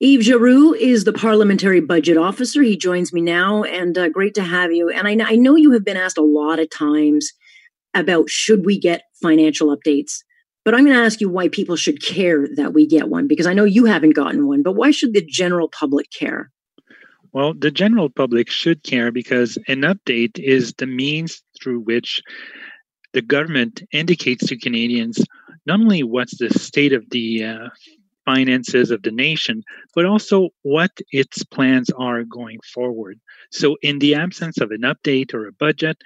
Yves Giroux is the parliamentary budget officer. He joins me now, and uh, great to have you. And I, I know you have been asked a lot of times about should we get financial updates, but I'm going to ask you why people should care that we get one, because I know you haven't gotten one, but why should the general public care? Well, the general public should care because an update is the means through which the government indicates to Canadians not only what's the state of the uh, finances of the nation, but also what its plans are going forward. So, in the absence of an update or a budget,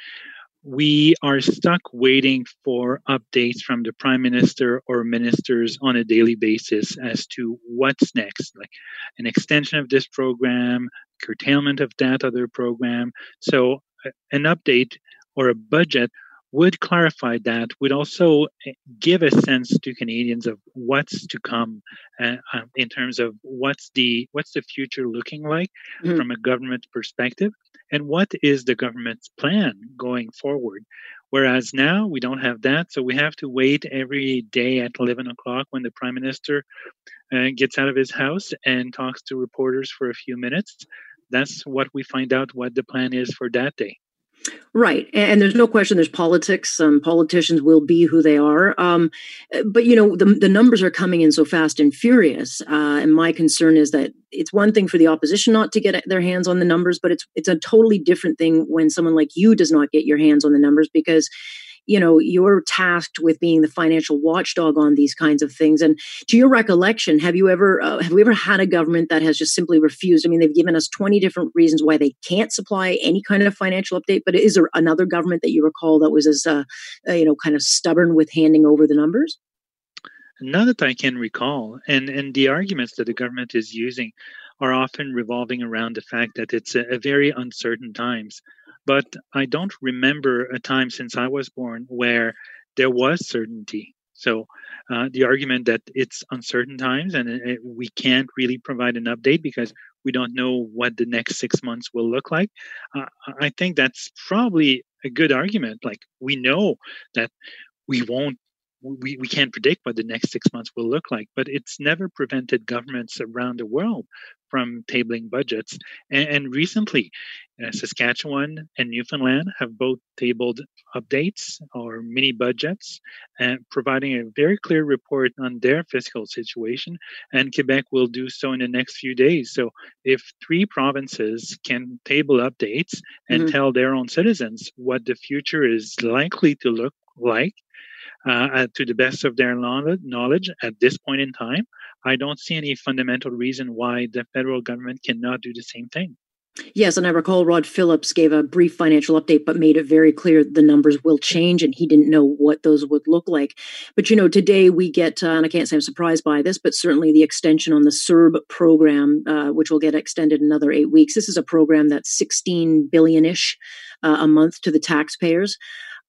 we are stuck waiting for updates from the prime minister or ministers on a daily basis as to what's next, like an extension of this program, curtailment of that other program. So, uh, an update or a budget would clarify that, would also eh, give a sense to Canadians of what's to come uh, um, in terms of what's the what's the future looking like mm-hmm. from a government perspective, and what is the government's plan going forward. Whereas now we don't have that, so we have to wait every day at 11 o'clock when the prime minister uh, gets out of his house and talks to reporters for a few minutes. That's what we find out what the plan is for that day. Right, and there's no question. There's politics. Um, politicians will be who they are. Um, but you know, the the numbers are coming in so fast and furious. Uh, and my concern is that it's one thing for the opposition not to get their hands on the numbers, but it's it's a totally different thing when someone like you does not get your hands on the numbers because you know you're tasked with being the financial watchdog on these kinds of things. And to your recollection have you ever uh, have we ever had a government that has just simply refused? I mean they've given us 20 different reasons why they can't supply any kind of financial update but is there another government that you recall that was as uh, uh, you know kind of stubborn with handing over the numbers? None that i can recall. And and the arguments that the government is using are often revolving around the fact that it's a, a very uncertain times but I don't remember a time since I was born where there was certainty. So uh, the argument that it's uncertain times and it, we can't really provide an update because we don't know what the next six months will look like. Uh, I think that's probably a good argument. Like we know that we won't we, we can't predict what the next six months will look like, but it's never prevented governments around the world from tabling budgets. And, and recently, uh, Saskatchewan and Newfoundland have both tabled updates or mini budgets, uh, providing a very clear report on their fiscal situation. And Quebec will do so in the next few days. So, if three provinces can table updates and mm-hmm. tell their own citizens what the future is likely to look like, uh, to the best of their knowledge at this point in time, I don't see any fundamental reason why the federal government cannot do the same thing. Yes, and I recall Rod Phillips gave a brief financial update, but made it very clear the numbers will change, and he didn't know what those would look like. But you know, today we get, uh, and I can't say I'm surprised by this, but certainly the extension on the CERB program, uh, which will get extended another eight weeks. This is a program that's 16 billion ish uh, a month to the taxpayers.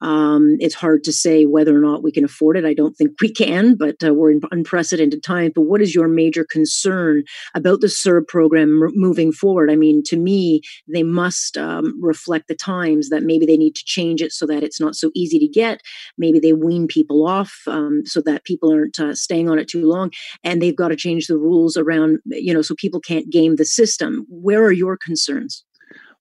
Um, it's hard to say whether or not we can afford it. I don't think we can, but uh, we're in unprecedented times. But what is your major concern about the CERB program m- moving forward? I mean, to me, they must um, reflect the times that maybe they need to change it so that it's not so easy to get. Maybe they wean people off um, so that people aren't uh, staying on it too long. And they've got to change the rules around, you know, so people can't game the system. Where are your concerns?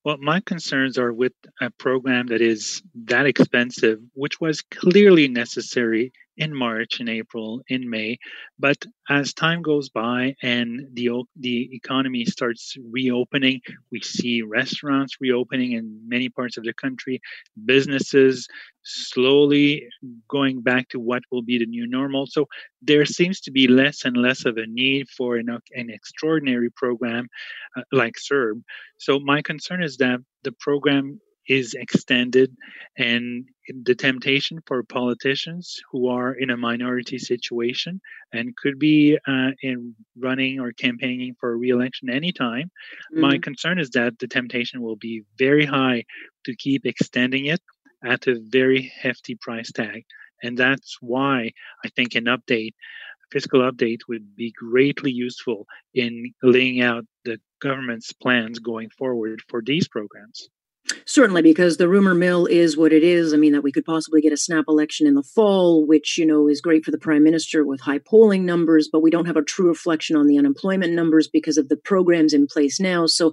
Well, my concerns are with a program that is that expensive, which was clearly necessary in March, in April, in May. But as time goes by and the the economy starts reopening, we see restaurants reopening in many parts of the country, businesses slowly going back to what will be the new normal. So there seems to be less and less of a need for an, an extraordinary program uh, like CERB. So my concern is that the program is extended and the temptation for politicians who are in a minority situation and could be uh, in running or campaigning for a re-election anytime mm-hmm. my concern is that the temptation will be very high to keep extending it at a very hefty price tag and that's why i think an update fiscal update would be greatly useful in laying out the government's plans going forward for these programs Certainly, because the rumor mill is what it is. I mean, that we could possibly get a snap election in the fall, which, you know, is great for the prime minister with high polling numbers, but we don't have a true reflection on the unemployment numbers because of the programs in place now. So,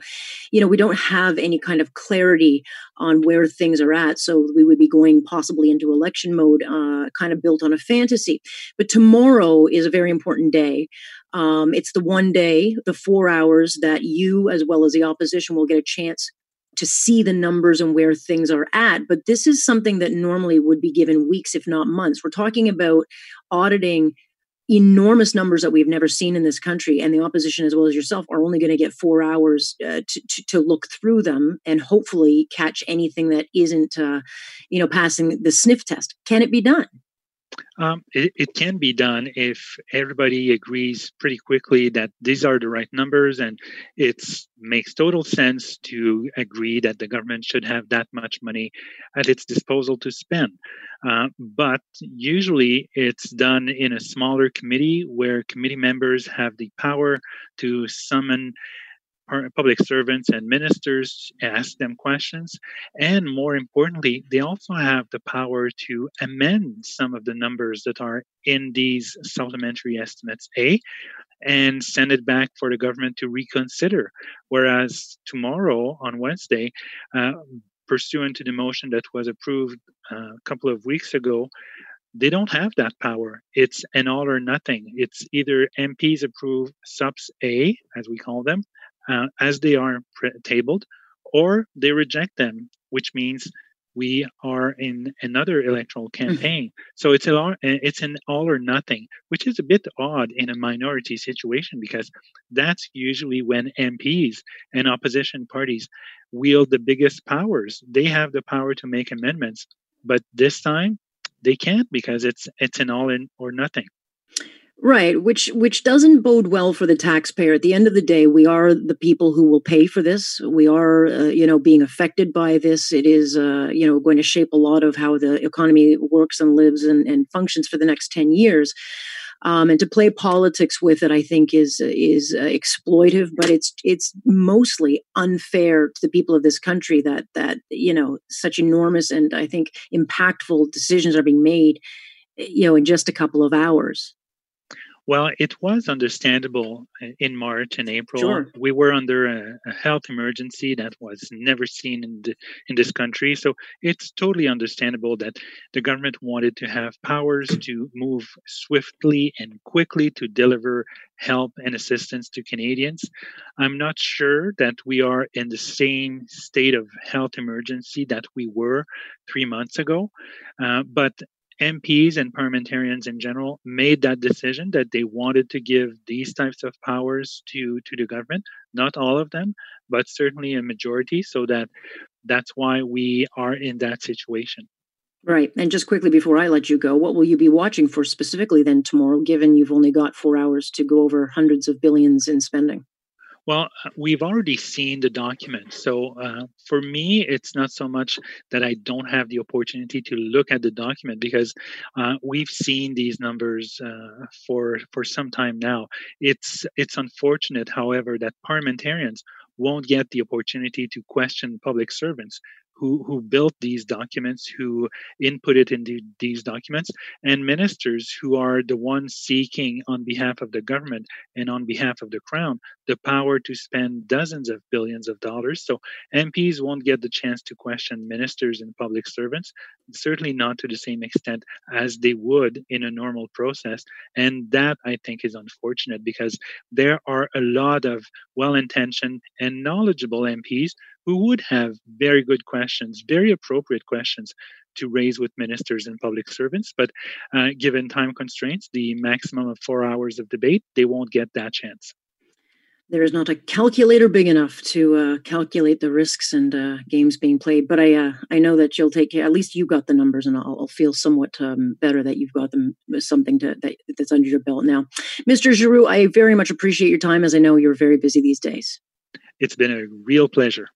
you know, we don't have any kind of clarity on where things are at. So we would be going possibly into election mode, uh, kind of built on a fantasy. But tomorrow is a very important day. Um, it's the one day, the four hours that you, as well as the opposition, will get a chance to see the numbers and where things are at. But this is something that normally would be given weeks, if not months. We're talking about auditing enormous numbers that we've never seen in this country and the opposition as well as yourself are only going to get four hours uh, to, to, to, look through them and hopefully catch anything that isn't uh, you know passing the sniff test can it be done um, it, it, can be done if everybody agrees pretty quickly that these are the right numbers, and it makes total sense to agree that the government should have that much money at its disposal to spend. Uh, but usually it's done in a smaller committee where committee members have the power to summon public servants and ministers ask them questions. And more importantly, they also have the power to amend some of the numbers that are in these supplementary estimates A and send it back for the government to reconsider. Whereas tomorrow, on Wednesday, uh, pursuant to the motion that was approved uh, a couple of weeks ago, they don't have that power. It's an all or nothing. It's either MPs approve subs A, as we call them, uh, as they are pre- tabled, or they reject them, which means we are in another electoral mm-hmm. campaign. so it's a it's an all or nothing, which is a bit odd in a minority situation because that's usually when MPs and opposition parties wield the biggest powers. They have the power to make amendments, but this time they can't because it's it's an all in or nothing. Right, which which doesn't bode well for the taxpayer. At the end of the day, we are the people who will pay for this. We are, uh, you know, being affected by this. It is, uh, you know, going to shape a lot of how the economy works and lives and, and functions for the next ten years. Um, and to play politics with it, I think is is uh, exploitive. But it's it's mostly unfair to the people of this country that that you know such enormous and I think impactful decisions are being made, you know, in just a couple of hours. Well, it was understandable in March and April. Sure. We were under a, a, health emergency that was never seen in the, in this country, so it's totally understandable that the government wanted to have powers to move swiftly and quickly to deliver help and assistance to Canadians. I'm not sure that we are in the same state of health emergency that we were three months ago, uh, but MPs and parliamentarians in general made that decision that they wanted to give these types of powers to to the government. Not all of them, but certainly a majority. So that that's why we are in that situation. Right. And just quickly before I let you go, what will you be watching for specifically then tomorrow, given you've only got four hours to go over hundreds of billions in spending? Well, uh, we've already seen the document. So uh, for me, it's not so much that I don't have the opportunity to look at the document because uh, we've seen these numbers uh, for for some time now. It's it's unfortunate, however, that parliamentarians won't get the opportunity to question public servants who, who built these documents, who inputted in the, these documents, and ministers who are the ones seeking on behalf of the government and on behalf of the crown the power to spend dozens of billions of dollars. So MPs won't get the chance to question ministers and public servants, certainly not to the same extent as they would in a normal process. And that I think is unfortunate because there are a lot of well intentioned and knowledgeable MPs who would have very good questions, very appropriate questions to raise with ministers and public servants. But uh, given time constraints, the maximum of four hours of debate, they won't get that chance. There is not a calculator big enough to uh, calculate the risks and uh, games being played. But I, uh, I know that you'll take care. At least you got the numbers, and I'll, I'll feel somewhat um, better that you've got them uh, something to, that, that's under your belt now. Mr. Giroux, I very much appreciate your time, as I know you're very busy these days. It's been a real pleasure.